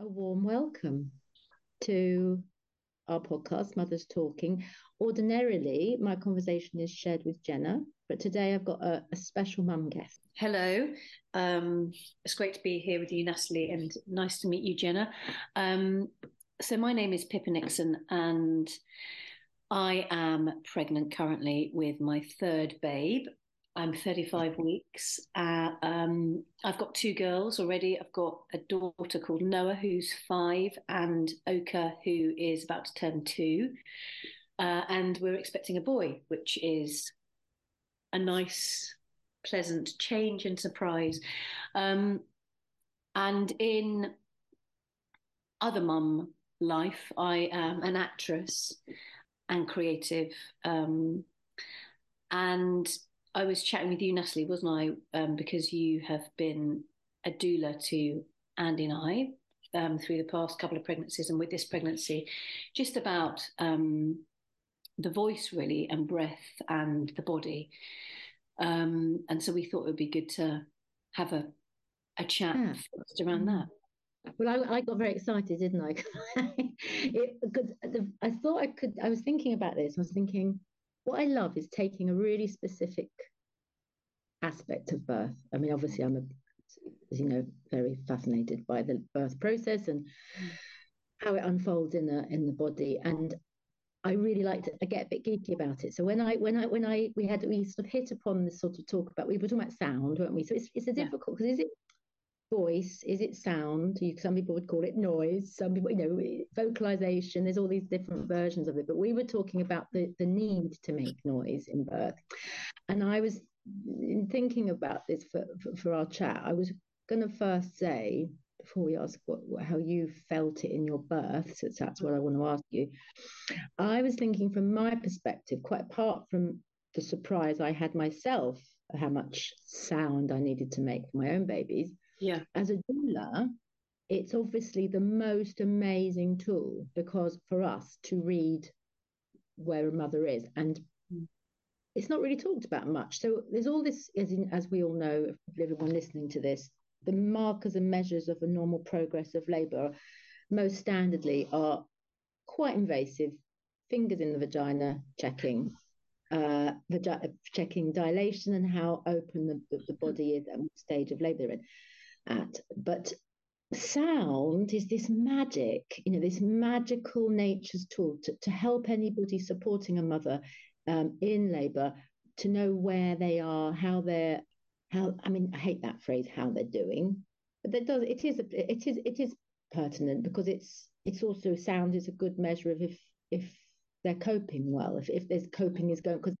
a warm welcome to our podcast, Mothers Talking. Ordinarily, my conversation is shared with Jenna, but today I've got a, a special mum guest. Hello. Um, it's great to be here with you, Natalie, and nice to meet you, Jenna. Um, so, my name is Pippa Nixon, and I am pregnant currently with my third babe. I'm 35 weeks. Uh, um, I've got two girls already. I've got a daughter called Noah, who's five, and Oka, who is about to turn two. Uh, and we're expecting a boy, which is a nice, pleasant change and surprise. Um, and in other mum life, I am an actress and creative. Um, and I was chatting with you, Natalie, wasn't I? Um, because you have been a doula to Andy and I um, through the past couple of pregnancies, and with this pregnancy, just about um, the voice really, and breath, and the body. Um, and so we thought it would be good to have a a chat yeah. first around that. Well, I, I, got very excited, didn't I? it, because the, I thought I could. I was thinking about this. I was thinking what I love is taking a really specific aspect of birth. I mean, obviously, I'm, a, as you know, very fascinated by the birth process and how it unfolds in the in the body. And I really like to I get a bit geeky about it. So when I when I when I we had we sort of hit upon this sort of talk about we were talking about sound, weren't we? So it's it's a difficult because is it voice? Is it sound? Some people would call it noise. Some people, you know, vocalization. There's all these different versions of it. But we were talking about the the need to make noise in birth, and I was in thinking about this for for, for our chat. I was going to first say before we ask what, how you felt it in your birth, so that's what I want to ask you. I was thinking from my perspective, quite apart from the surprise I had myself, how much sound I needed to make for my own babies yeah. As a doula, it's obviously the most amazing tool because for us to read where a mother is and it's not really talked about much. So there's all this, as, in, as we all know, everyone listening to this, the markers and measures of a normal progress of labour, most standardly, are quite invasive. Fingers in the vagina, checking, uh, vagi- checking dilation and how open the, the, the body is and what stage of labour they're in at. But sound is this magic, you know, this magical nature's tool to, to help anybody supporting a mother um, in labour to know where they are, how they're, how, I mean, I hate that phrase, how they're doing, but that does, it is, it is, it is pertinent because it's, it's also sound is a good measure of if, if they're coping well, if, if there's coping is going, because,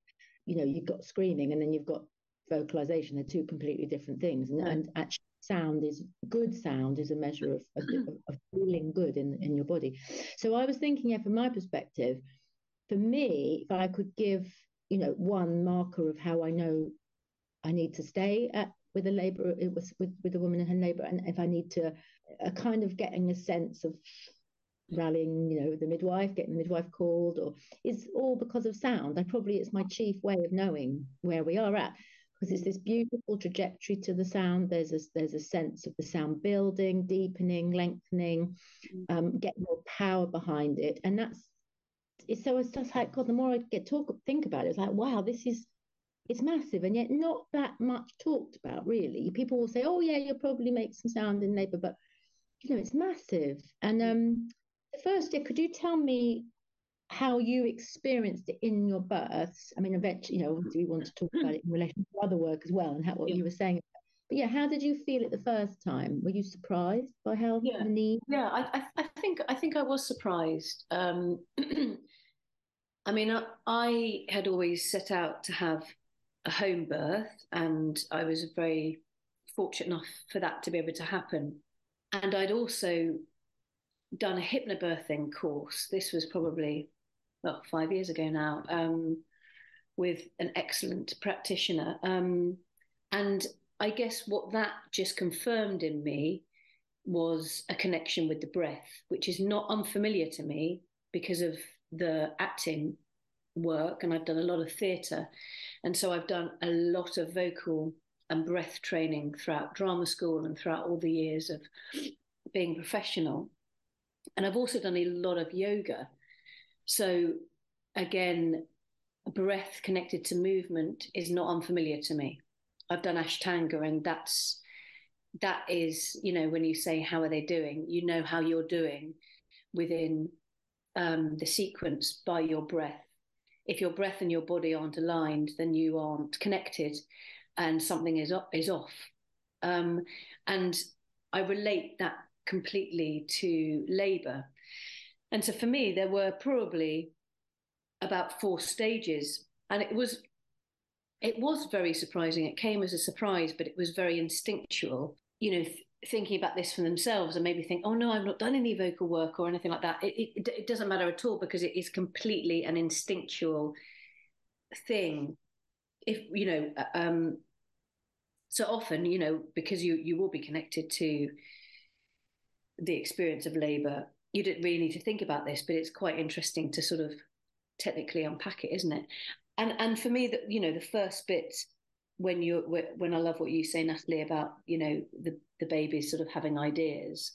you know, you've got screaming and then you've got vocalization, they're two completely different things. And, and actually, sound is good sound is a measure of, mm-hmm. of, of, feeling good in, in your body. So I was thinking, yeah, from my perspective, for me, if I could give, you know, one marker of how I know I need to stay at with a labor it was with, with a woman in her labor and if I need to a kind of getting a sense of rallying, you know, the midwife, getting the midwife called, or is all because of sound. I probably it's my chief way of knowing where we are at because it's this beautiful trajectory to the sound. There's a there's a sense of the sound building, deepening, lengthening, mm. um, getting more power behind it, and that's it's so it's just like God. The more I get talk think about it, it's like wow, this is it's massive, and yet not that much talked about really. People will say, oh yeah, you'll probably make some sound in labour, but you know it's massive. And um, first, could you tell me how you experienced it in your births. I mean, eventually, you know, obviously we want to talk about it in relation to other work as well and how what yeah. you were saying. But yeah, how did you feel it the first time? Were you surprised by how yeah. the need? Yeah, I, I, think I think I was surprised. Um, I mean, I, I had always set out to have a home birth, and I was very fortunate enough for that to be able to happen. And I'd also done a hypnobirthing course. This was probably well, five years ago now, um, with an excellent practitioner. Um, and I guess what that just confirmed in me was a connection with the breath, which is not unfamiliar to me because of the acting work. And I've done a lot of theatre. And so I've done a lot of vocal and breath training throughout drama school and throughout all the years of being professional. And I've also done a lot of yoga. So, again, breath connected to movement is not unfamiliar to me. I've done Ashtanga, and that's that is, you know, when you say how are they doing, you know how you're doing within um, the sequence by your breath. If your breath and your body aren't aligned, then you aren't connected, and something is is off. Um, and I relate that completely to labour. And so for me, there were probably about four stages, and it was it was very surprising. It came as a surprise, but it was very instinctual. You know, th- thinking about this for themselves and maybe think, oh no, I've not done any vocal work or anything like that. It, it, it doesn't matter at all because it is completely an instinctual thing. If you know, uh, um, so often, you know, because you you will be connected to the experience of labour, you didn't really need to think about this, but it's quite interesting to sort of technically unpack it, isn't it? And and for me, that you know, the first bit when you when I love what you say, Natalie, about you know the the babies sort of having ideas,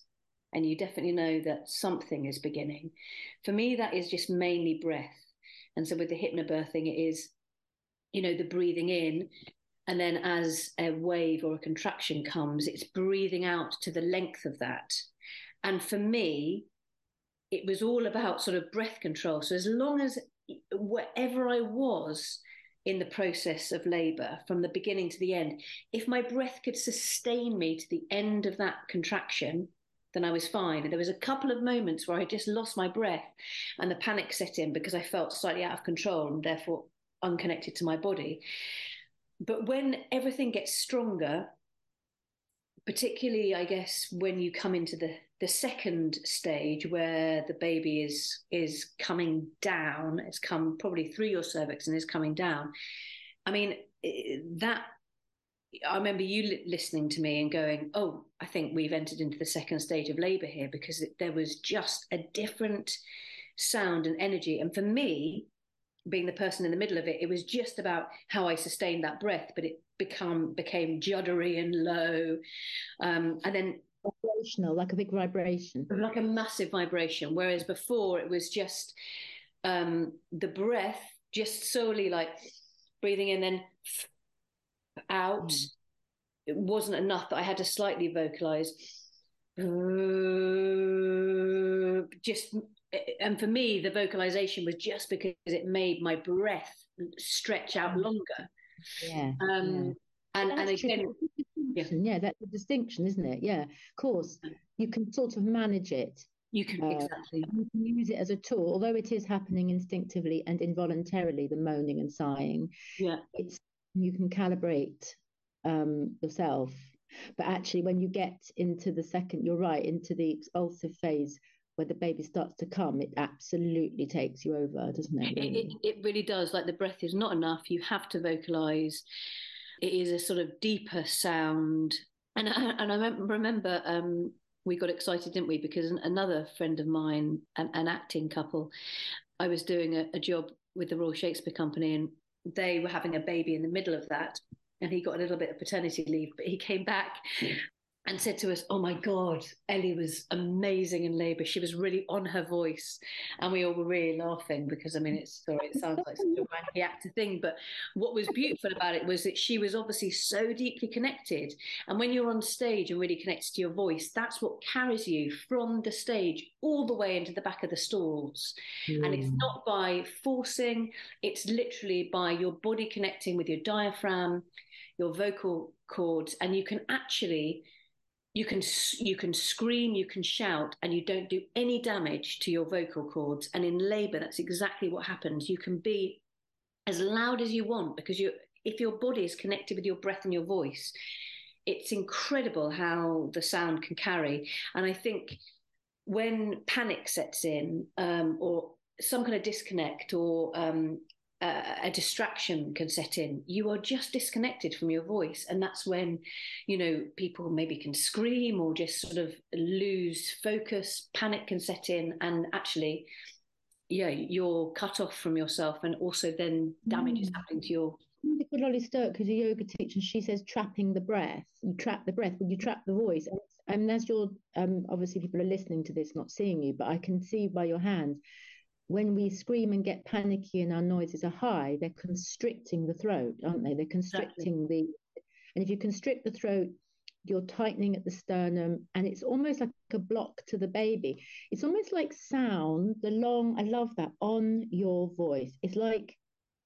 and you definitely know that something is beginning. For me, that is just mainly breath, and so with the hypnobirthing, it is, you know, the breathing in, and then as a wave or a contraction comes, it's breathing out to the length of that. And for me, it was all about sort of breath control. So as long as wherever I was in the process of labor from the beginning to the end, if my breath could sustain me to the end of that contraction, then I was fine. And there was a couple of moments where I just lost my breath and the panic set in because I felt slightly out of control and therefore unconnected to my body. But when everything gets stronger, particularly, I guess, when you come into the the second stage where the baby is is coming down it's come probably through your cervix and is coming down. I mean that i remember you listening to me and going oh i think we've entered into the second stage of labor here because there was just a different sound and energy. And for me being the person in the middle of it it was just about how i sustained that breath but it become became juddery and low. Um, and then vibrational, like a big vibration, like a massive vibration. Whereas before it was just um, the breath, just solely like breathing in, then out. Mm. It wasn't enough that I had to slightly vocalize. Just and for me, the vocalization was just because it made my breath stretch out mm. longer. Yeah. Um, yeah. And, and again, yeah. yeah, that's a distinction, isn't it? Yeah, of course, you can sort of manage it. You can uh, exactly. You can use it as a tool, although it is happening instinctively and involuntarily. The moaning and sighing. Yeah, it's you can calibrate um, yourself, but actually, when you get into the second, you're right, into the expulsive phase where the baby starts to come, it absolutely takes you over, doesn't it? Really? It, it, it really does. Like the breath is not enough. You have to vocalize it is a sort of deeper sound. And I, and I remember um, we got excited, didn't we? Because another friend of mine, an, an acting couple, I was doing a, a job with the Royal Shakespeare Company, and they were having a baby in the middle of that and he got a little bit of paternity leave, but he came back and said to us, Oh my God, Ellie was amazing in labour. She was really on her voice. And we all were really laughing because, I mean, it's sorry, it sounds like such a wanky actor thing. But what was beautiful about it was that she was obviously so deeply connected. And when you're on stage and really connected to your voice, that's what carries you from the stage all the way into the back of the stalls. Mm. And it's hmm. not by forcing, it's literally by your body connecting with your diaphragm, your vocal cords, and you can actually you can you can scream you can shout and you don't do any damage to your vocal cords. And in labor that's exactly what happens. You can be as loud as you want because you if your body is connected with your breath and your voice it's incredible how the sound can carry. And i think when panic sets in um, or some kind of disconnect or um, a distraction can set in you are just disconnected from your voice and that's when you know people maybe can scream or just sort of lose focus panic can set in and actually yeah you're cut off from yourself and also then damage mm. is happening to your Lolly Stirk, who's a yoga teacher, and she says trapping the breath. You trap the breath, when you trap the voice. And, and as you're, um, obviously people are listening to this, not seeing you, but I can see by your hands, when we scream and get panicky and our noises are high, they're constricting the throat, aren't they? They're constricting exactly. the, and if you constrict the throat, you're tightening at the sternum, and it's almost like a block to the baby. It's almost like sound, the long, I love that, on your voice. It's like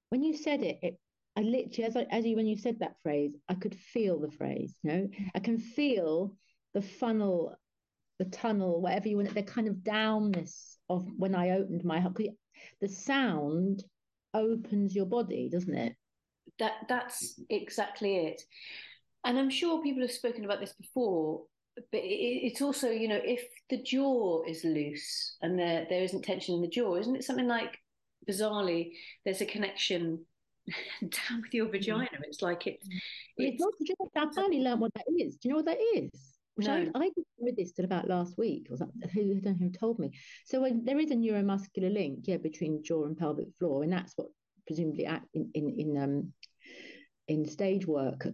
when you said it, it I literally, as I, as you, when you said that phrase, I could feel the phrase. You know, I can feel the funnel, the tunnel, whatever you want. The kind of downness of when I opened my heart. The sound opens your body, doesn't it? That that's exactly it. And I'm sure people have spoken about this before, but it's also, you know, if the jaw is loose and there there isn't tension in the jaw, isn't it something like bizarrely there's a connection down with your mm. vagina? It's like it's it's, it's not. Know, I finally learned what that is. Do you know what that is? Which no. I, I didn't know this till about last week, or something. Who, I don't know who told me. So when, there is a neuromuscular link, yeah, between jaw and pelvic floor, and that's what presumably in in in um in stage work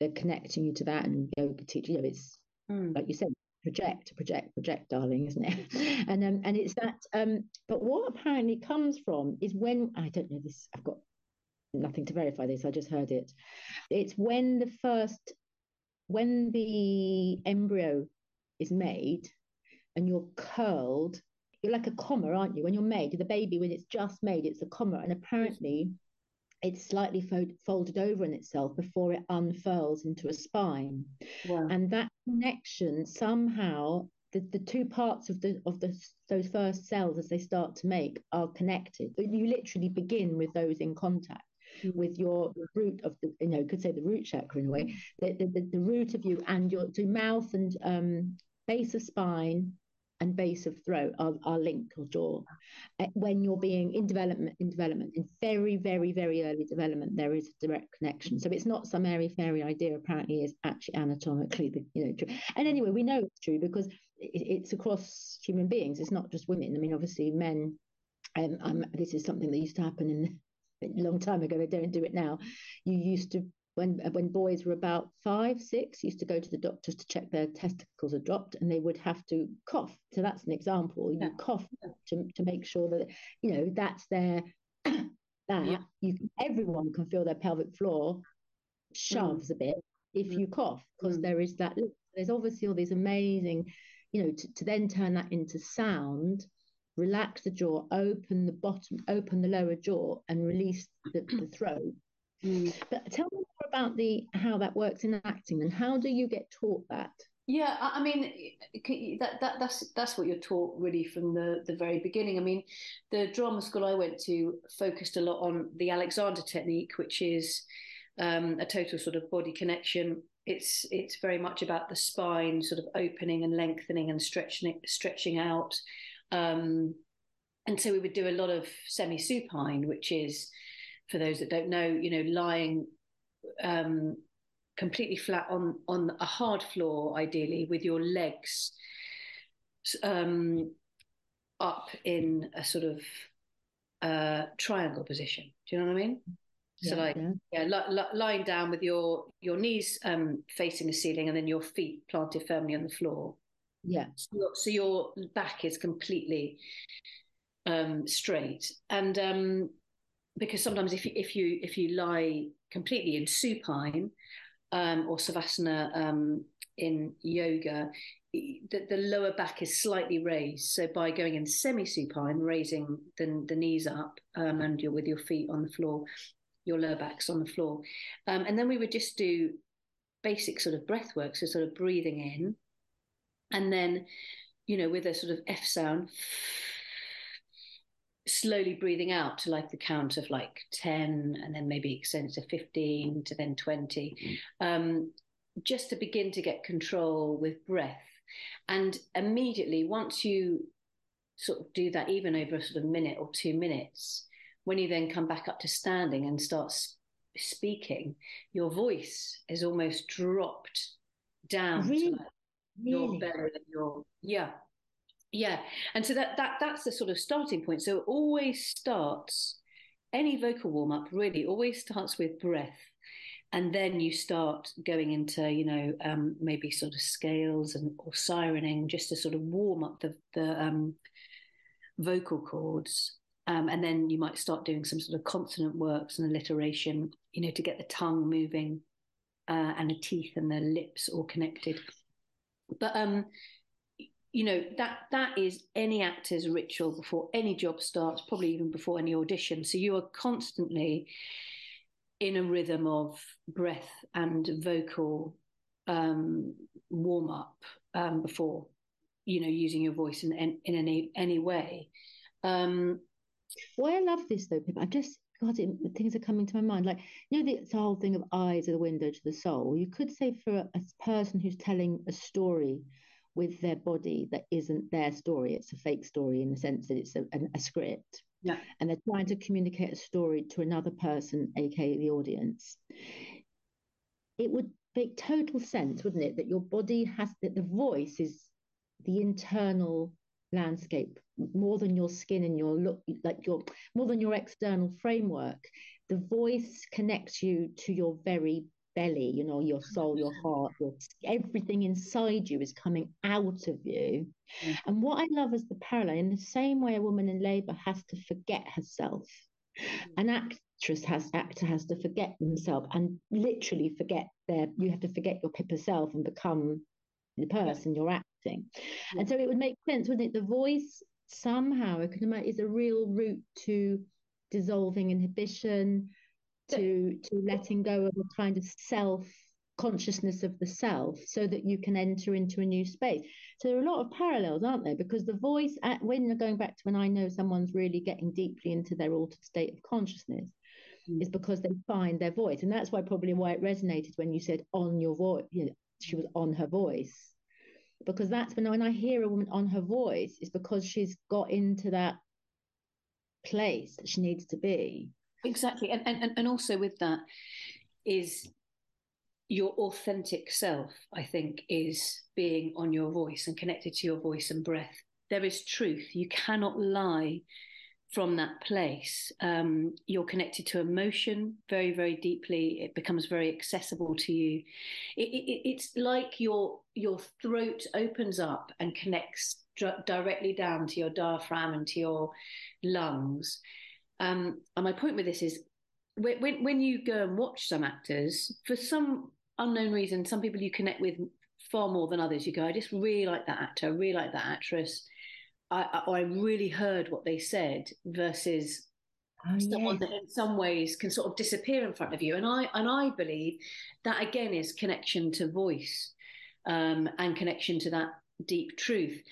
they're connecting you to that and yoga teacher. you know it's mm. like you said project project project darling isn't it and um, and it's that um but what apparently comes from is when i don't know this i've got nothing to verify this i just heard it it's when the first when the embryo is made and you're curled you're like a comma aren't you when you're made the baby when it's just made it's a comma and apparently it's slightly folded over in itself before it unfurls into a spine. Wow. And that connection somehow the, the two parts of the of the those first cells as they start to make are connected. You literally begin with those in contact. With your root of the you know could say the root chakra in a way the, the, the root of you and your to mouth and um, base of spine and base of throat are, are linked or jaw. Uh, when you're being in development, in development, in very, very, very early development, there is a direct connection. So it's not some airy fairy idea. Apparently, is actually anatomically, the, you know, true. And anyway, we know it's true because it, it's across human beings. It's not just women. I mean, obviously, men. Um, um, this is something that used to happen in a long time ago. They don't do it now. You used to when when boys were about five, six, used to go to the doctors to check their testicles had dropped, and they would have to cough. So that's an example. You yeah. cough to to make sure that you know that's their that yeah. you everyone can feel their pelvic floor shoves mm. a bit if mm. you cough because mm. there is that. There's obviously all these amazing, you know, to, to then turn that into sound relax the jaw, open the bottom, open the lower jaw, and release the, the throat. Mm. But tell me more about the how that works in acting and how do you get taught that? Yeah, I mean that, that that's that's what you're taught really from the the very beginning. I mean, the drama school I went to focused a lot on the Alexander technique, which is um, a total sort of body connection. It's it's very much about the spine sort of opening and lengthening and stretching stretching out. Um, and so we would do a lot of semi supine, which is for those that don't know, you know, lying um, completely flat on on a hard floor, ideally with your legs um, up in a sort of uh, triangle position. Do you know what I mean? So like yeah, yeah li- li- lying down with your your knees um, facing the ceiling and then your feet planted firmly on the floor. Yeah. So, so your back is completely um, straight, and um, because sometimes if you, if you if you lie completely in supine um, or savasana um, in yoga, the, the lower back is slightly raised. So by going in semi-supine, raising the, the knees up um, and you're with your feet on the floor, your lower back's on the floor, um, and then we would just do basic sort of breath work, so sort of breathing in, and then you know with a sort of F sound slowly breathing out to like the count of like 10 and then maybe extend to 15 to then 20 mm. um, just to begin to get control with breath and immediately once you sort of do that even over a sort of minute or two minutes when you then come back up to standing and start speaking your voice is almost dropped down really? to like your belly and your yeah. Yeah. And so that that that's the sort of starting point. So it always starts any vocal warm up really always starts with breath. And then you start going into you know um, maybe sort of scales and or sirening just to sort of warm up the the um, vocal cords. Um, and then you might start doing some sort of consonant works and alliteration you know to get the tongue moving uh, and the teeth and the lips all connected but um you know that that is any actor's ritual before any job starts probably even before any audition so you are constantly in a rhythm of breath and vocal um, warm up um, before, you know, using your voice in, in, in any any way. Um, Why I love this though, Pip, I'm just God, it, things are coming to my mind. Like you know, the, the whole thing of eyes are the window to the soul. You could say for a, a person who's telling a story with their body that isn't their story; it's a fake story in the sense that it's a, a, a script yeah. and they're trying to communicate a story to another person, aka the audience, it would make total sense, wouldn't it, that your body has that the voice is the internal landscape more than your skin and your look, like your more than your external framework. The voice connects you to your very belly, you know, your soul, your heart, your, everything inside you is coming out of you. Mm. And what I love is the parallel in the same way a woman in labor has to forget herself, mm. an actress has actor has to forget themselves and literally forget their you have to forget your pippa self and become the person you're acting. And so it would make sense, wouldn't it? The voice somehow I can imagine is a real route to dissolving inhibition, to to letting go of a kind of self consciousness of the self so that you can enter into a new space so there are a lot of parallels aren't there because the voice when you're going back to when i know someone's really getting deeply into their altered state of consciousness mm. is because they find their voice and that's why probably why it resonated when you said on your voice you know, she was on her voice because that's when when i hear a woman on her voice it's because she's got into that place that she needs to be Exactly. And, and, and also with that is your authentic self, I think, is being on your voice and connected to your voice and breath. There is truth. You cannot lie from that place. Um, you're connected to emotion very, very deeply. It becomes very accessible to you. It, it, it's like your your throat opens up and connects dr- directly down to your diaphragm and to your lungs. Um, and my point with this is when, when you go and watch some actors, for some unknown reason, some people you connect with far more than others. You go, I just really like that actor, I really like that actress. I, I, I really heard what they said versus oh, someone that in some ways can sort of disappear in front of you. And I and I believe that again is connection to voice um, and connection to that deep truth.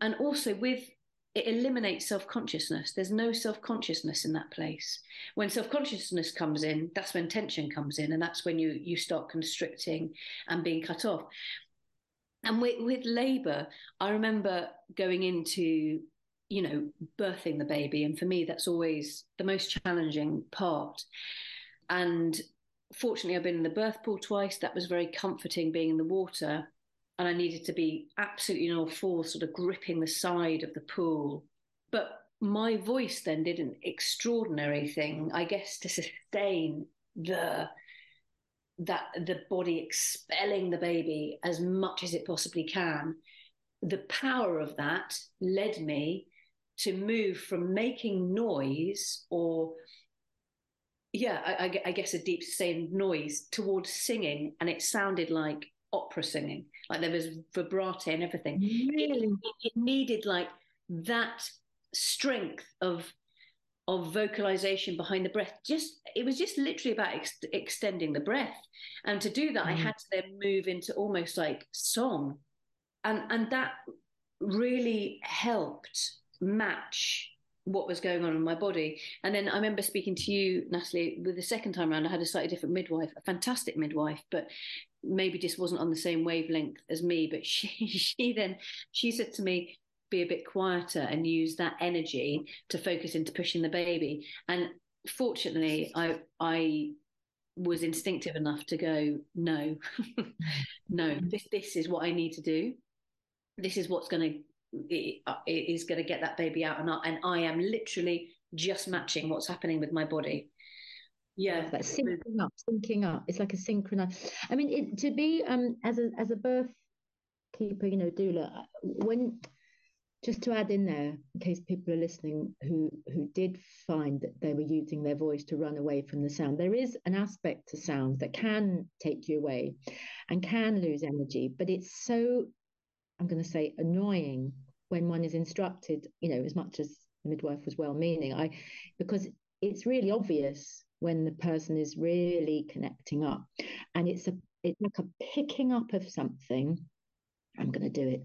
And also with it eliminates self consciousness. There's no self consciousness in that place. When self consciousness comes in, that's when tension comes in, and that's when you you start constricting and being cut off. And with, with labour, I remember going into you know birthing the baby, and for me, that's always the most challenging part. And fortunately, I've been in the birth pool twice. That was very comforting, being in the water and I needed to be absolutely on all fours, sort of gripping the side of the pool. But my voice then did an extraordinary thing, I guess, to sustain the that the body expelling the baby as much as it possibly can. The power of that led me to move from making noise or yeah, I, I, guess a deep sustained noise towards singing, and it sounded like opera singing. Like there was vibrato and everything. Really? It, it needed like that strength of of vocalization behind the breath. Just it was just literally about ex- extending the breath, and to do that, mm. I had to then move into almost like song, and and that really helped match what was going on in my body. And then I remember speaking to you, Natalie, with the second time around, I had a slightly different midwife, a fantastic midwife, but maybe just wasn't on the same wavelength as me. But she, she then, she said to me, be a bit quieter and use that energy to focus into pushing the baby. And fortunately, I, I was instinctive enough to go, no, no, this, this is what I need to do. This is what's going to it, it is going to get that baby out and I, and I am literally just matching what's happening with my body. Yeah, like syncing up, syncing up. It's like a synchronized. I mean, it, to be um as a as a birth keeper, you know, doula. When just to add in there, in case people are listening who who did find that they were using their voice to run away from the sound, there is an aspect to sound that can take you away, and can lose energy. But it's so, I'm going to say, annoying when one is instructed. You know, as much as the midwife was well-meaning, I because it's really obvious when the person is really connecting up, and it's a it's like a picking up of something. I'm going to do it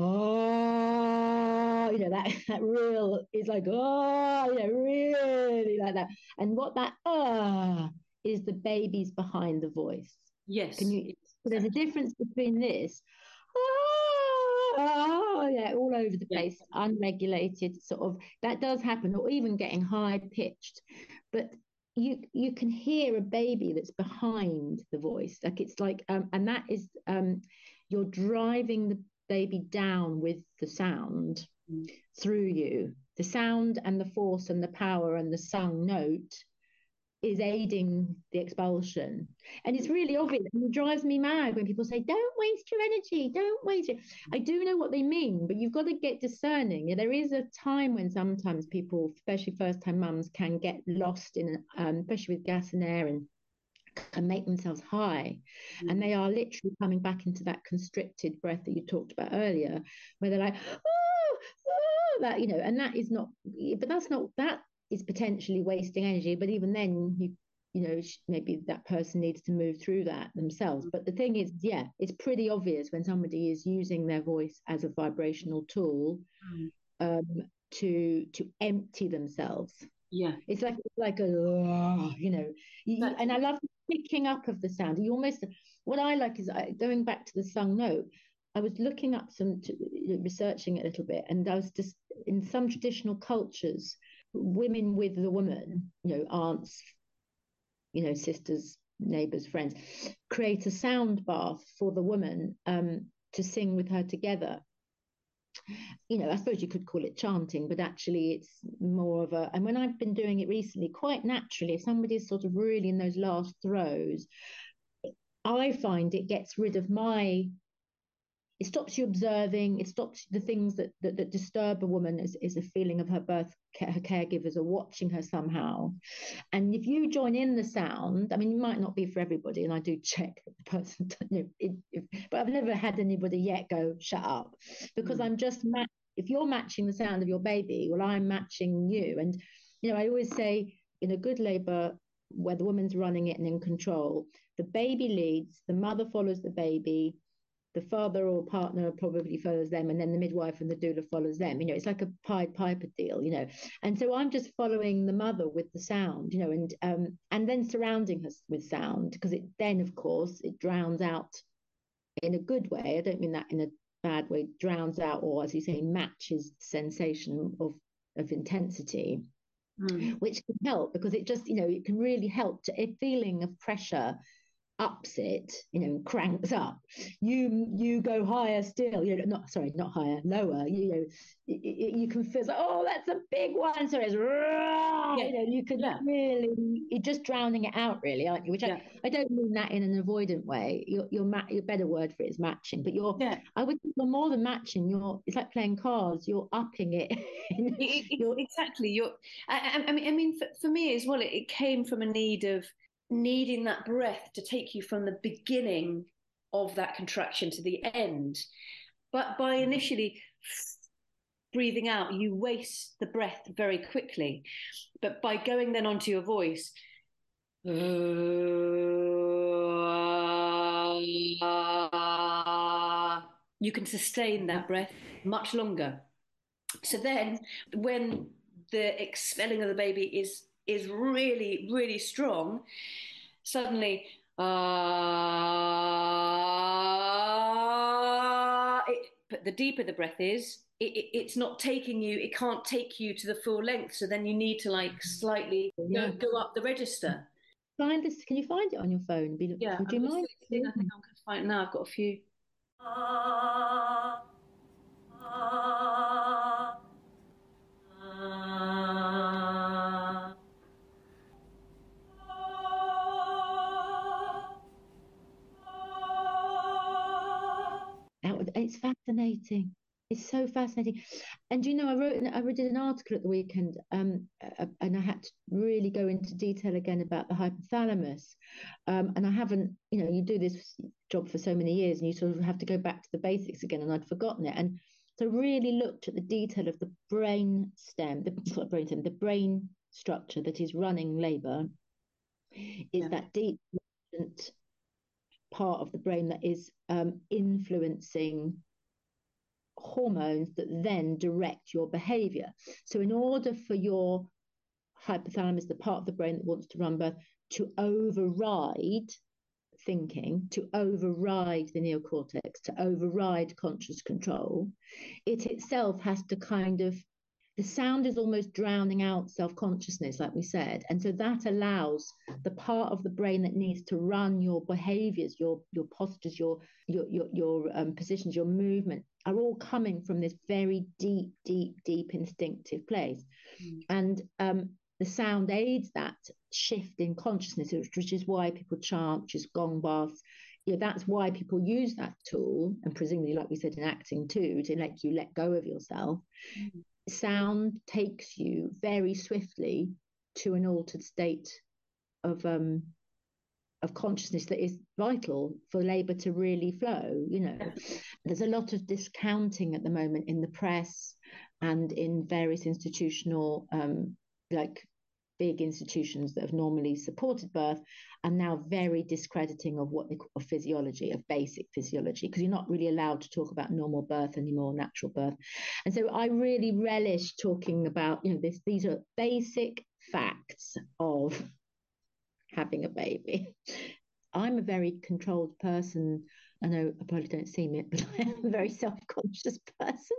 oh, you know, that, that real is like, oh, you know, really like that. And what that, ah, uh, is the baby's behind the voice. Yes. Can you, there's a difference between this, oh, oh, yeah, all over the place, unregulated sort of, that does happen, or even getting high pitched. But you you can hear a baby that's behind the voice like it's like um, and that is um, you're driving the baby down with the sound mm. through you. The sound and the force and the power and the sung note is aiding the expulsion. And it's really obvious. And it drives me mad when people say, don't waste your energy, don't waste it. I do know what they mean, but you've got to get discerning. There is a time when sometimes people, especially first time mums, can get lost in, um, especially with gas and air and and make themselves high. Mm-hmm. And they are literally coming back into that constricted breath that you talked about earlier, where they're like, oh, oh, that, you know, and that is not, but that's not, that is potentially wasting energy. But even then, you, you know, maybe that person needs to move through that themselves. But the thing is, yeah, it's pretty obvious when somebody is using their voice as a vibrational tool mm. um, to to empty themselves. Yeah, it's like like a you know, you, and I love picking up of the sound. You almost what I like is going back to the sung note. I was looking up some researching it a little bit, and I was just in some traditional cultures, women with the woman, you know, aunts, you know, sisters, neighbors, friends, create a sound bath for the woman um, to sing with her together you know, I suppose you could call it chanting, but actually it's more of a, and when I've been doing it recently, quite naturally, if somebody's sort of really in those last throes, I find it gets rid of my it stops you observing it stops the things that that, that disturb a woman is, is a feeling of her birth her caregivers are watching her somehow and if you join in the sound i mean it might not be for everybody and i do check the person you know, it, if, but i've never had anybody yet go shut up because mm. i'm just ma- if you're matching the sound of your baby well i'm matching you and you know i always say in a good labor where the woman's running it and in control the baby leads the mother follows the baby the father or partner probably follows them and then the midwife and the doula follows them. You know it's like a pied piper deal you know. And so i'm just following the mother with the sound you know and um and then surrounding her with sound because it then of course it drowns out in a good way. I don't mean that in a bad way drowns out or as you say matches the sensation of of intensity mm. which can help because it just you know it can really help to a feeling of pressure ups it, you know, cranks up, you you go higher still. You know, not sorry, not higher, lower. You know, you, you can feel like, oh, that's a big one. So it's yeah. you know, you can yeah. really you're just drowning it out, really, aren't you? Which yeah. I, I don't mean that in an avoidant way. Your your ma- your better word for it is matching, but you're yeah. I would you're more than matching. You're it's like playing cards. You're upping it. you're, exactly. You're. I, I mean, I mean, for, for me as well, it, it came from a need of needing that breath to take you from the beginning of that contraction to the end. But by mm-hmm. initially breathing out, you waste the breath very quickly. But by going then onto your voice, you can sustain that breath much longer. So then, when the expelling of the baby is is really, really strong, suddenly, uh, it, but the deeper the breath is, it, it, it's not taking you, it can't take you to the full length. So then you need to like slightly yeah. go, go up the register. Find this, can you find it on your phone? Be, yeah, would you mind? I think I'm going to find it now. I've got a few. Uh, fascinating. It's so fascinating. And you know, I wrote I did an article at the weekend, um, and I had to really go into detail again about the hypothalamus. Um, and I haven't, you know, you do this job for so many years, and you sort of have to go back to the basics again, and I'd forgotten it. And so really looked at the detail of the brain stem, the brain stem, the brain structure that is running labour. Is yeah. that deep part of the brain that is um, influencing hormones that then direct your behavior. So, in order for your hypothalamus, the part of the brain that wants to run birth, to override thinking, to override the neocortex, to override conscious control, it itself has to kind of the sound is almost drowning out self consciousness, like we said. And so that allows the part of the brain that needs to run your behaviors, your, your postures, your, your, your, your um, positions, your movement are all coming from this very deep, deep, deep instinctive place. Mm. And um, the sound aids that shift in consciousness, which is why people chant, which is gong baths. You know, that's why people use that tool, and presumably, like we said in acting too, to let you let go of yourself. Mm sound takes you very swiftly to an altered state of um, of consciousness that is vital for labour to really flow. You know, there's a lot of discounting at the moment in the press and in various institutional um, like big institutions that have normally supported birth are now very discrediting of what they call physiology, of basic physiology, because you're not really allowed to talk about normal birth anymore, natural birth. And so I really relish talking about, you know, this these are basic facts of having a baby. I'm a very controlled person I know I probably don't seem it, but I am a very self-conscious person,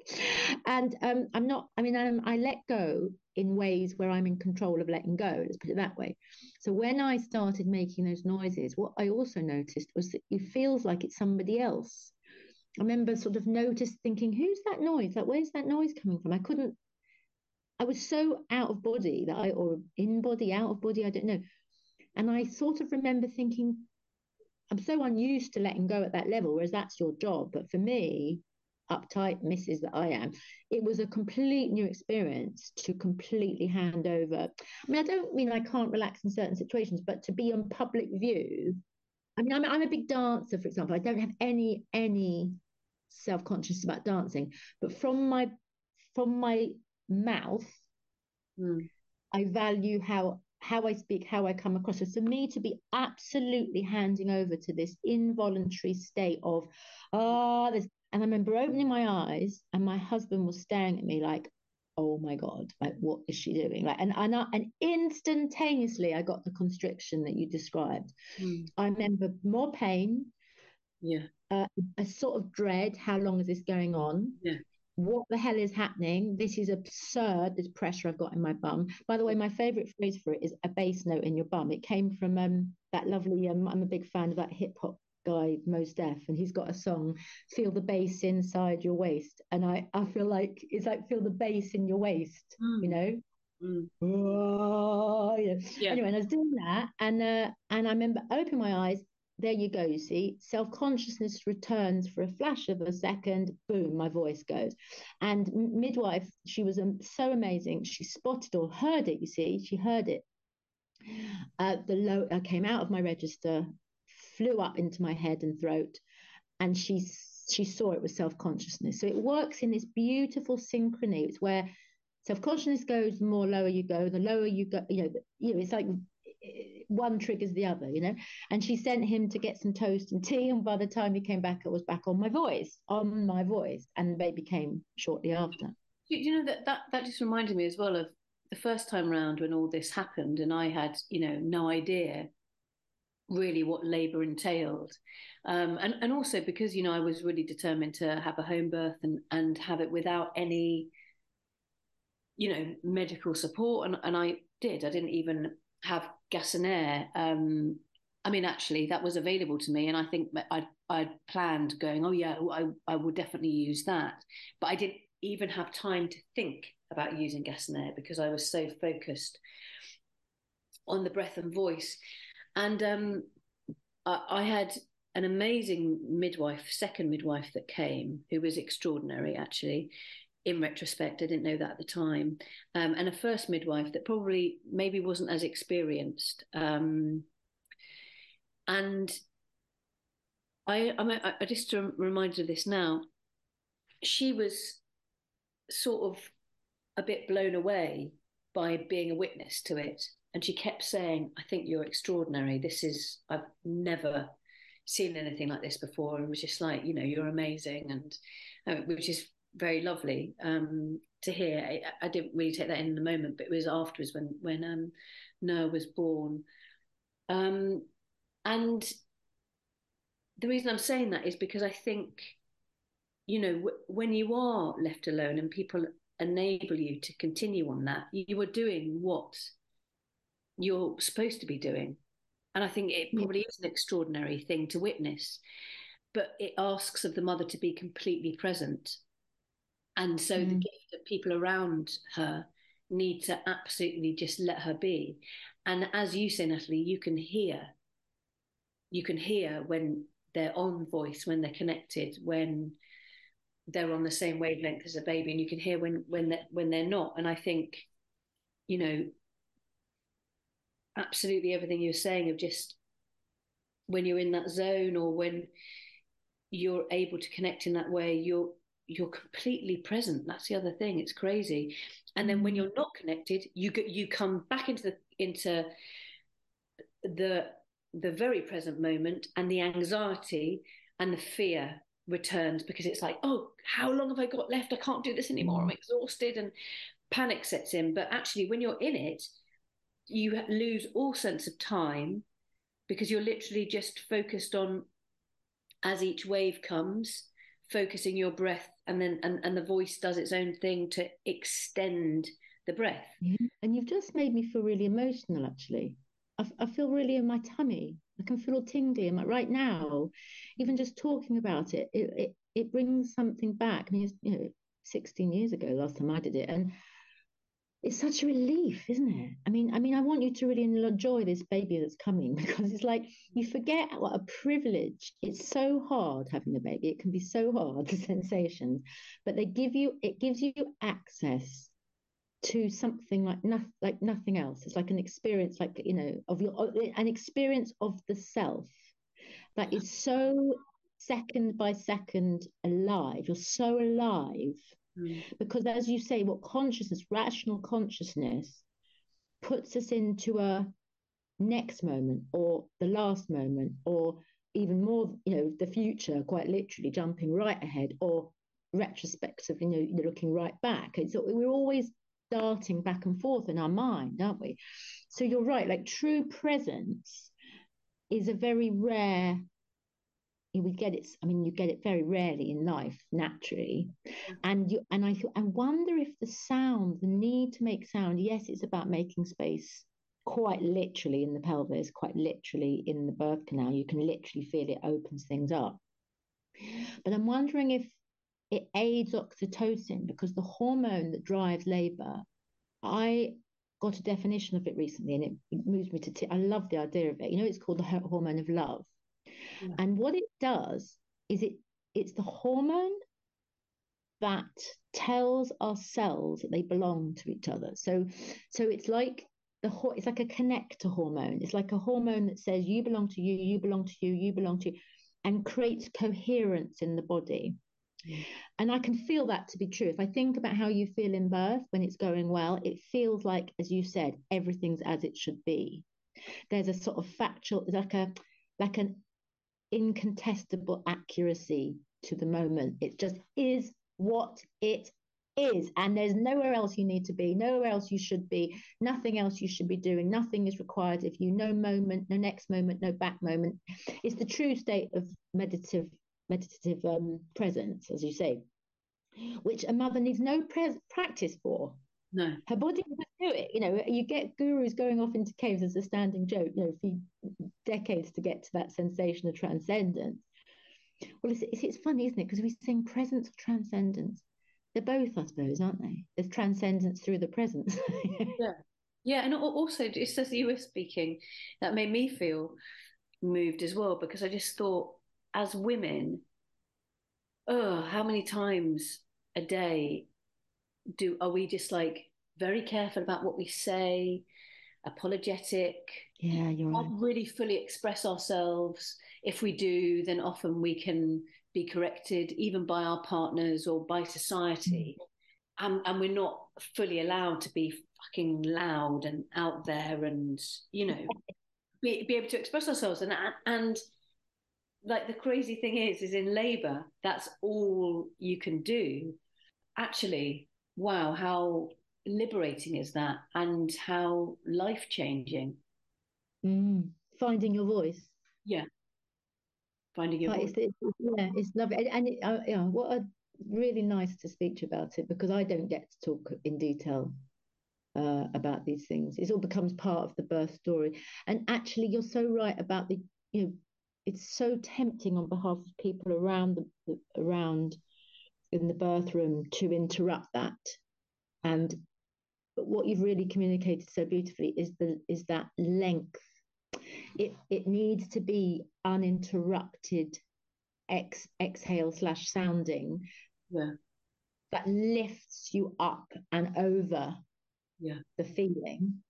and um, I'm not. I mean, I'm, I let go in ways where I'm in control of letting go. Let's put it that way. So when I started making those noises, what I also noticed was that it feels like it's somebody else. I remember sort of noticed thinking, "Who's that noise? Like, where's that noise coming from?" I couldn't. I was so out of body that I, or in body, out of body, I don't know. And I sort of remember thinking, I'm so unused to letting go at that level, whereas that's your job. But for me, uptight Mrs. that I am, it was a complete new experience to completely hand over. I mean, I don't mean I can't relax in certain situations, but to be on public view. I mean, I'm, I'm a big dancer, for example. I don't have any any self conscious about dancing, but from my from my mouth, mm. I value how how I speak, how I come across. So for me to be absolutely handing over to this involuntary state of, ah, oh, this, and I remember opening my eyes and my husband was staring at me like, oh my God, like what is she doing? Like, and and, I, and instantaneously I got the constriction that you described. Mm. I remember more pain. Yeah. Uh, a sort of dread. How long is this going on? Yeah what the hell is happening? This is absurd, this pressure I've got in my bum. By the way, my favorite phrase for it is a bass note in your bum. It came from um, that lovely, um, I'm a big fan of that hip hop guy, Mos Def, and he's got a song, Feel the Bass Inside Your Waist. And I, I feel like it's like feel the bass in your waist, mm. you know? Mm. Oh, yeah. yeah. Anyway, and I was doing that, and uh, and I remember open my eyes there you go, you see, self consciousness returns for a flash of a second, boom, my voice goes. And midwife, she was um, so amazing. She spotted or heard it, you see, she heard it. Uh, the low, I came out of my register, flew up into my head and throat, and she she saw it was self consciousness. So it works in this beautiful synchrony. It's where self consciousness goes, the more lower you go, the lower you go. You know, you know, it's like eh, one triggers the other, you know. And she sent him to get some toast and tea. And by the time he came back, it was back on my voice, on my voice. And the baby came shortly after. You know, that, that, that just reminded me as well of the first time round when all this happened and I had, you know, no idea really what labour entailed. Um, and, and also because, you know, I was really determined to have a home birth and, and have it without any, you know, medical support. And, and I did. I didn't even have gas and air. Um, I mean, actually, that was available to me, and I think I I planned going. Oh yeah, I I will definitely use that, but I didn't even have time to think about using gas and air because I was so focused on the breath and voice, and um, I, I had an amazing midwife, second midwife that came, who was extraordinary actually. In retrospect, I didn't know that at the time, um, and a first midwife that probably maybe wasn't as experienced. Um, and I, I just reminded of this now. She was sort of a bit blown away by being a witness to it, and she kept saying, "I think you're extraordinary. This is I've never seen anything like this before and was just like, you know, you're amazing, and uh, which is very lovely um, to hear. I, I, didn't really take that in, in the moment, but it was afterwards when when um, Noah was born. Um, and the reason I'm saying that is because I think, you know, w- when you are left alone and people enable you to continue on that, you are doing what you're supposed to be doing. And I think it probably is an extraordinary thing to witness, but it asks of the mother to be completely present. And so mm. the gift of people around her need to absolutely just let her be. And as you say, Natalie, you can hear, you can hear when they're on voice, when they're connected, when they're on the same wavelength as a baby, and you can hear when when they when they're not. And I think, you know, absolutely everything you're saying of just when you're in that zone or when you're able to connect in that way you're you're completely present. That's the other thing. It's crazy. And then when mm. you're not connected you get you come back into the into the the very present moment and the anxiety and the fear returns because it's like oh how long have i got left? I can't do this anymore. I'm mm. exhausted and panic sets in. But actually when you're in it you lose all sense of time because you're literally just focused on as each wave comes focusing your breath and then and, and the voice does its own thing to extend the breath. And you've just made me feel really emotional actually. I, I feel really in my tummy. I can feel all tingly and right now even just talking about it it, it, it brings something back. I mean, you know 16 years ago last time i did it and it's such a relief, isn't it? I mean, I mean, I want you to really enjoy this baby that's coming because it's like you forget what a privilege. It's so hard having a baby. It can be so hard, the sensations, but they give you it gives you access to something like nothing like nothing else. It's like an experience, like you know, of your an experience of the self that is so second by second alive. You're so alive Mm. Because as you say, what consciousness, rational consciousness, puts us into a next moment or the last moment or even more, you know, the future, quite literally jumping right ahead or retrospectively, you know, looking right back. So we're always darting back and forth in our mind, aren't we? So you're right, like true presence is a very rare we get it i mean you get it very rarely in life naturally. And you and i i wonder if the sound the need to make sound yes it's about making space quite literally in the pelvis quite literally in the birth canal. You can literally feel it opens things up. But i'm wondering if it aids oxytocin because the hormone that drives labor i got a definition of it recently and it, moves me to t- I love the idea of it. You know it's called the hormone of love and what it does is it it's the hormone that tells our cells that they belong to each other. So so it's like the it's like a connector hormone. It's like a hormone that says you belong to you, you belong to you, you belong to you, and creates coherence in the body. Mm. And I can feel that to be true. If I think about how you feel in birth when it's going well, it feels like, as you said, everything's as it should be. There's a sort of factual, like a like an incontestable accuracy to the moment. It just is what it is. And there's nowhere else you need to be, nowhere else you should be, nothing else you should be doing. Nothing is required if you no moment, no next moment, no back moment. It's the true state of meditative meditative um, presence, as you say, which a mother needs no pre- practice for. No. Her body will do it. You know, you get gurus going off into caves as a standing joke, you know, for decades to get to that sensation of transcendence. Well, it's, it's, funny, isn't it? Because we sing presence or transcendence. They're both, I suppose, aren't they? There's transcendence through the presence. yeah. Yeah. And also, just as you were speaking, that made me feel moved as well, because I just thought, as women, oh, how many times a day do are we just like very careful about what we say, apologetic? Yeah, you're not right. really fully express ourselves. If we do, then often we can be corrected even by our partners or by society. Mm. And, and we're not fully allowed to be fucking loud and out there and, you know, be, be able to express ourselves. And, and like the crazy thing is, is in labor, that's all you can do. Actually, wow, how liberating is that and how life changing. Mm, finding your voice. Yeah. Finding your voice. It's, yeah, it's lovely. And it, uh, yeah, what a really nice to speak to you about it because I don't get to talk in detail uh, about these things. It all becomes part of the birth story. And actually, you're so right about the, you know, it's so tempting on behalf of people around the, the around in the birth room to interrupt that. And but what you've really communicated so beautifully is the is that length. It it needs to be uninterrupted ex, exhale slash sounding. Yeah. That lifts you up and over yeah. the feeling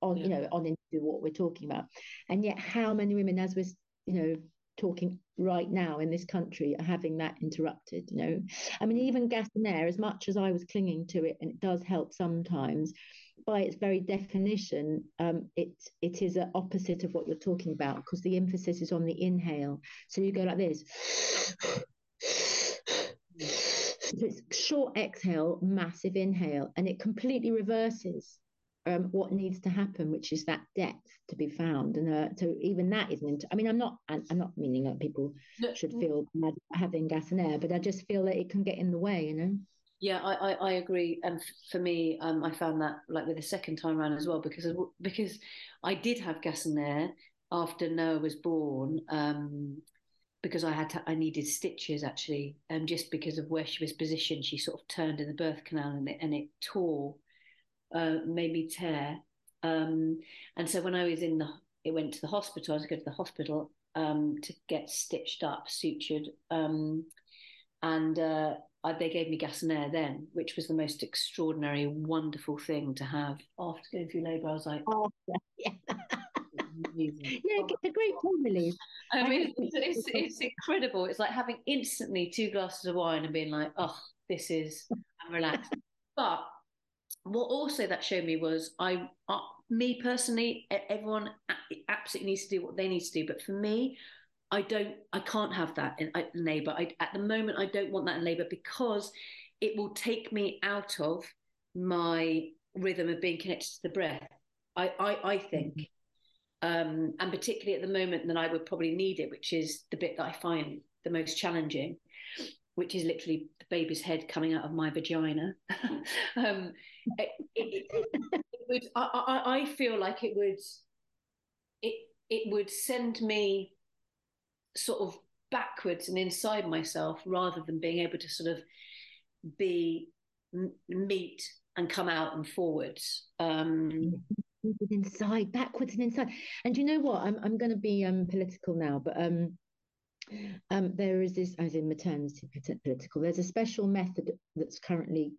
on yeah. you know on into what we're talking about and yet how many women as we're you know talking right now in this country are having that interrupted you know. I mean even gas and air as much as i was clinging to it and it does help sometimes by its very definition um, it it is an opposite of what you're talking about because the emphasis is on the inhale. So you go like this. So it's short exhale massive inhale and it completely reverses um, what needs to happen, which is that depth to be found. And uh, so even that isn't. I mean, I'm not. I'm, not meaning that people should feel bad having gas and air, but I just feel that it can get in the way. You know. Yeah, I, I, I agree. And for me, um, I found that like with the second time around as well because because I did have gas and air after Noah was born. Um, because I had to, I needed stitches actually, um, just because of where she was positioned. She sort of turned in the birth canal and it and it tore uh, made me tear. Um, and so when I was in the, it went to the hospital. I was going to the hospital um, to get stitched up, sutured, um, and uh, I, they gave me gas and air then, which was the most extraordinary, wonderful thing to have after going through labour. I was like, oh, yeah. yeah, it's a great pain relief. I mean, it's, it's, it's, incredible. It's like having instantly two glasses of wine and being like, oh, this is, I'm relaxed. But what also that showed me was I, uh, me personally, everyone absolutely needs to do what they need to do. But for me, I don't, I can't have that in, in labour. I, at the moment, I don't want that in labour because it will take me out of my rhythm of being connected to the breath. I, I, I think. Mm-hmm. Um, and particularly at the moment that I would probably need it, which is the bit that I find the most challenging, which is literally the baby's head coming out of my vagina. um, it, it, it, would. I, I, I feel like it would. It it would send me sort of backwards and inside myself rather than being able to sort of be meet and come out and forwards. Um, inside, backwards and inside. And you know what? I'm I'm going to be um, political now, but um, um, there is this, as in maternity political, there's a special method that's currently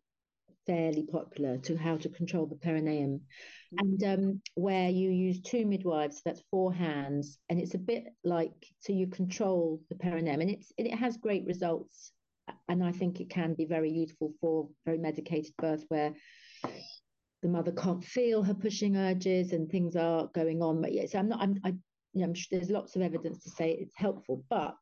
fairly popular to how to control the perineum, mm-hmm. and um, where you use two midwives, that's four hands, and it's a bit like so you control the perineum, and it's it has great results, and I think it can be very useful for very medicated birth where the mother can't feel her pushing urges and things are going on. But yes, I'm not. I'm, I you know, there's lots of evidence to say it's helpful, but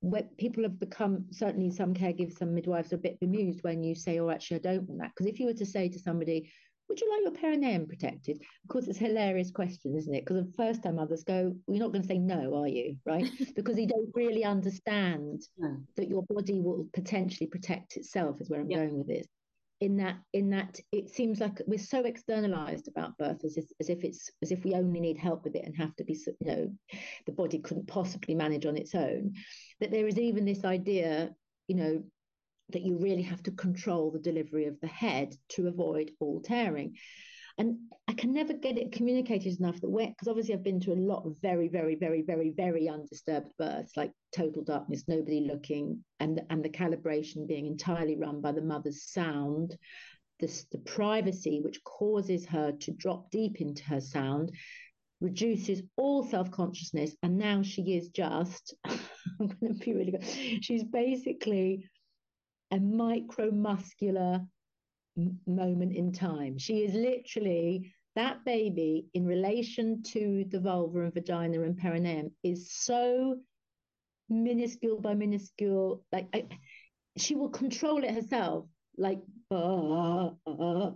when people have become certainly some caregivers, some midwives are a bit bemused when you say, "Oh, actually, I don't want that." Because if you were to say to somebody, "Would you like your perineum protected?" Of course, it's a hilarious question, isn't it? Because the first time others go, well, "You're not going to say no, are you?" Right? because you don't really understand no. that your body will potentially protect itself. Is where I'm yep. going with this in that in that it seems like we're so externalized about birth as if, as if it's as if we only need help with it and have to be you know the body couldn't possibly manage on its own that there is even this idea you know that you really have to control the delivery of the head to avoid all tearing and I can never get it communicated enough that because obviously I've been to a lot of very, very, very, very, very undisturbed births, like total darkness, nobody looking, and and the calibration being entirely run by the mother's sound, this the privacy which causes her to drop deep into her sound, reduces all self-consciousness, and now she is just I'm going to be really good. She's basically a micromuscular moment in time. She is literally that baby in relation to the vulva and vagina and perineum is so minuscule by minuscule. Like I, she will control it herself. Like uh, uh,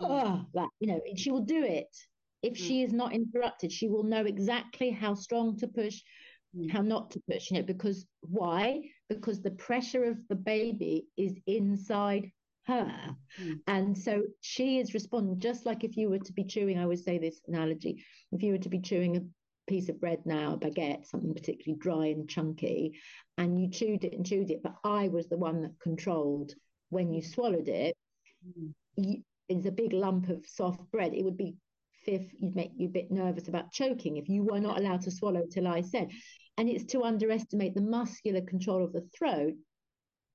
uh, that you know, she will do it. If mm. she is not interrupted, she will know exactly how strong to push, mm. how not to push. You know, because why? Because the pressure of the baby is inside her. Mm. And so she is responding just like if you were to be chewing, I always say this analogy, if you were to be chewing a piece of bread now, a baguette, something particularly dry and chunky, and you chewed it and chewed it, but I was the one that controlled when you swallowed it, mm. you, it's a big lump of soft bread. It would be fifth, you'd make you a bit nervous about choking if you were not allowed to swallow till I said. And it's to underestimate the muscular control of the throat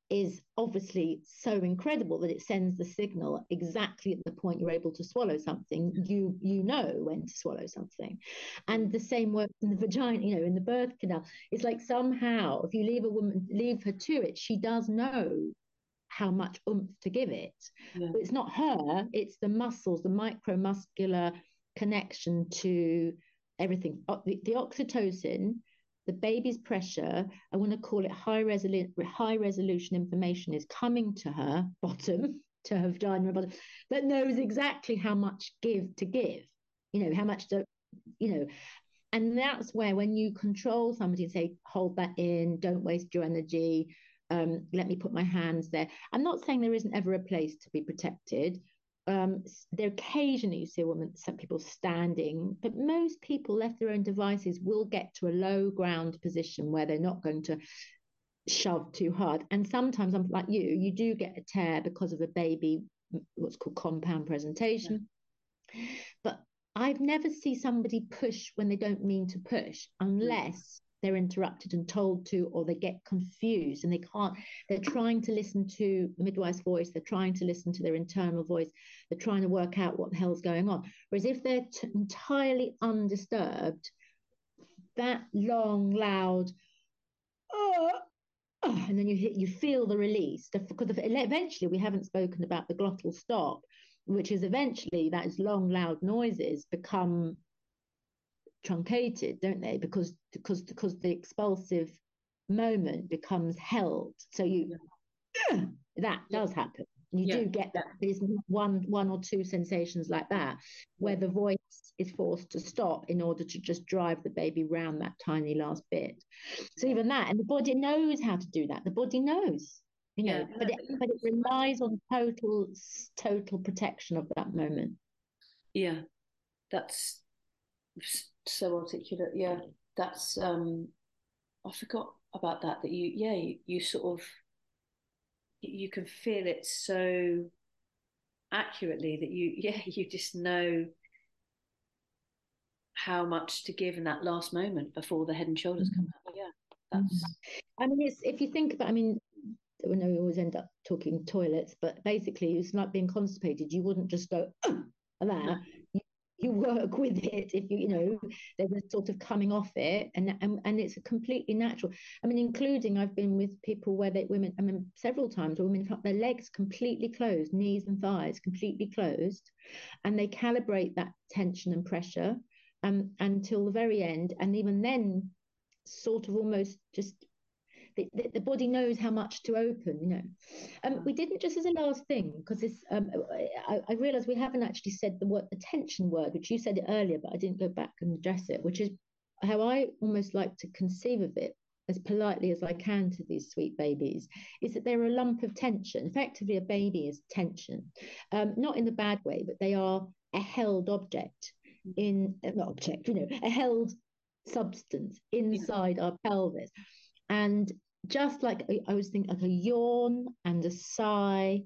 is obviously so incredible that it sends the signal exactly at the point you're able to swallow something. You you know when to swallow something. And the same works in the vagina you know in the birth canal. It's like somehow if you leave a woman leave her to it she does know how much oomph to give it. Yeah. but it's not her it's the muscles the micromuscular connection to everything. The, the oxytocin the baby's pressure, I want to call it high, resolu- high resolution information, is coming to her bottom, to her vagina bottom, that knows exactly how much give to give, you know, how much to, you know. And that's where when you control somebody and say, hold that in, don't waste your energy, um, let me put my hands there. I'm not saying there isn't ever a place to be protected um, there occasionally you see a woman, some people standing, but most people left their own devices will get to a low ground position where they're not going to shove too hard. And sometimes I'm like you, you do get a tear because of a baby, what's called compound presentation. Yeah. But I've never see somebody push when they don't mean to push, unless they're interrupted and told to, or they get confused and they can't. They're trying to listen to the midwife's voice, they're trying to listen to their internal voice, they're trying to work out what the hell's going on. Whereas if they're t- entirely undisturbed, that long, loud, oh, oh, and then you hit, you feel the release. Because eventually, we haven't spoken about the glottal stop, which is eventually that is long, loud noises become truncated, don't they? Because because because the expulsive moment becomes held. So you yeah. that does happen. You yeah. do get that. There's one one or two sensations like that where the voice is forced to stop in order to just drive the baby round that tiny last bit. So even that, and the body knows how to do that. The body knows, you know, yeah. but it, but it relies on total total protection of that moment. Yeah, that's so articulate. Yeah, that's um, I forgot about that. That you, yeah, you, you sort of you can feel it so accurately that you, yeah, you just know how much to give in that last moment before the head and shoulders come out. Yeah, that's. Mm-hmm. I mean, it's if you think about. I mean, I know we always end up talking toilets, but basically, it's like being constipated. You wouldn't just go oh, that. You work with it if you you know there's a sort of coming off it and and, and it's completely natural. I mean including i've been with people where they women i mean several times where women have their legs completely closed knees and thighs completely closed and they calibrate that tension and pressure um, until the very end. And even then sort of almost just the, the, body knows how much to open, you know. Um, we didn't just as a last thing because this. Um, I, I realised we haven't actually said the word attention word, which you said it earlier, but I didn't go back and address it, which is how I almost like to conceive of it as politely as I can to these sweet babies, is that they're a lump of tension. Effectively, a baby is tension, um, not in the bad way, but they are a held object in an object, you know, a held substance inside yeah. our pelvis. And just like I was thinking like a yawn and a sigh,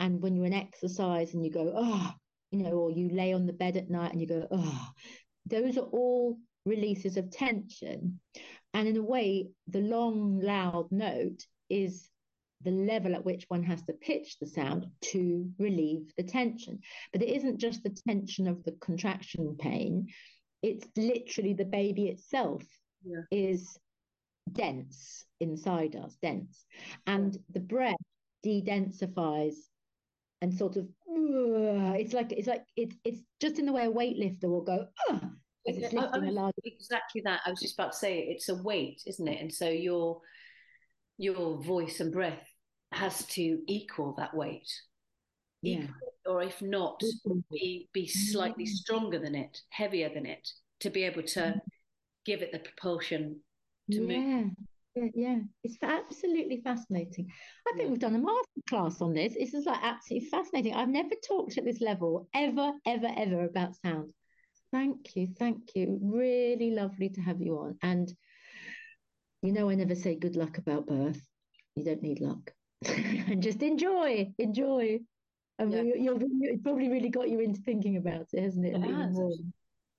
and when you're in exercise and you go, oh, you know, or you lay on the bed at night and you go, oh, those are all releases of tension. And in a way, the long, loud note is the level at which one has to pitch the sound to relieve the tension. But it isn't just the tension of the contraction pain, it's literally the baby itself yeah. is dense inside us, dense. And the breath de-densifies and sort of it's like it's like it's it's just in the way a weightlifter will go as it's lifting a large exactly that. I was just about to say it's a weight, isn't it? And so your your voice and breath has to equal that weight. Yeah. or if not, be be slightly mm-hmm. stronger than it, heavier than it, to be able to mm-hmm. give it the propulsion to yeah. move. Yeah, yeah, it's absolutely fascinating. I think yeah. we've done a master class on this. This is like absolutely fascinating. I've never talked at this level ever, ever, ever about sound. Thank you, thank you. Really lovely to have you on. And you know, I never say good luck about birth. You don't need luck. and just enjoy, enjoy. And yeah. you, it's probably really got you into thinking about it, hasn't it? It has.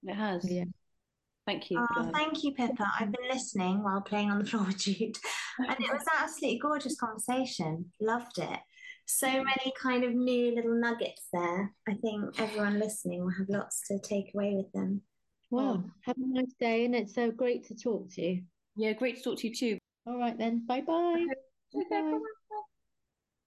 It has. Yeah. Thank you. Oh, thank you, Pippa. I've been listening while playing on the floor with Jude, and it was absolutely gorgeous conversation. Loved it. So many kind of new little nuggets there. I think everyone listening will have lots to take away with them. Well, hmm. have a nice day, and it's so great to talk to you. Yeah, great to talk to you too. All right then. Bye-bye. Bye bye.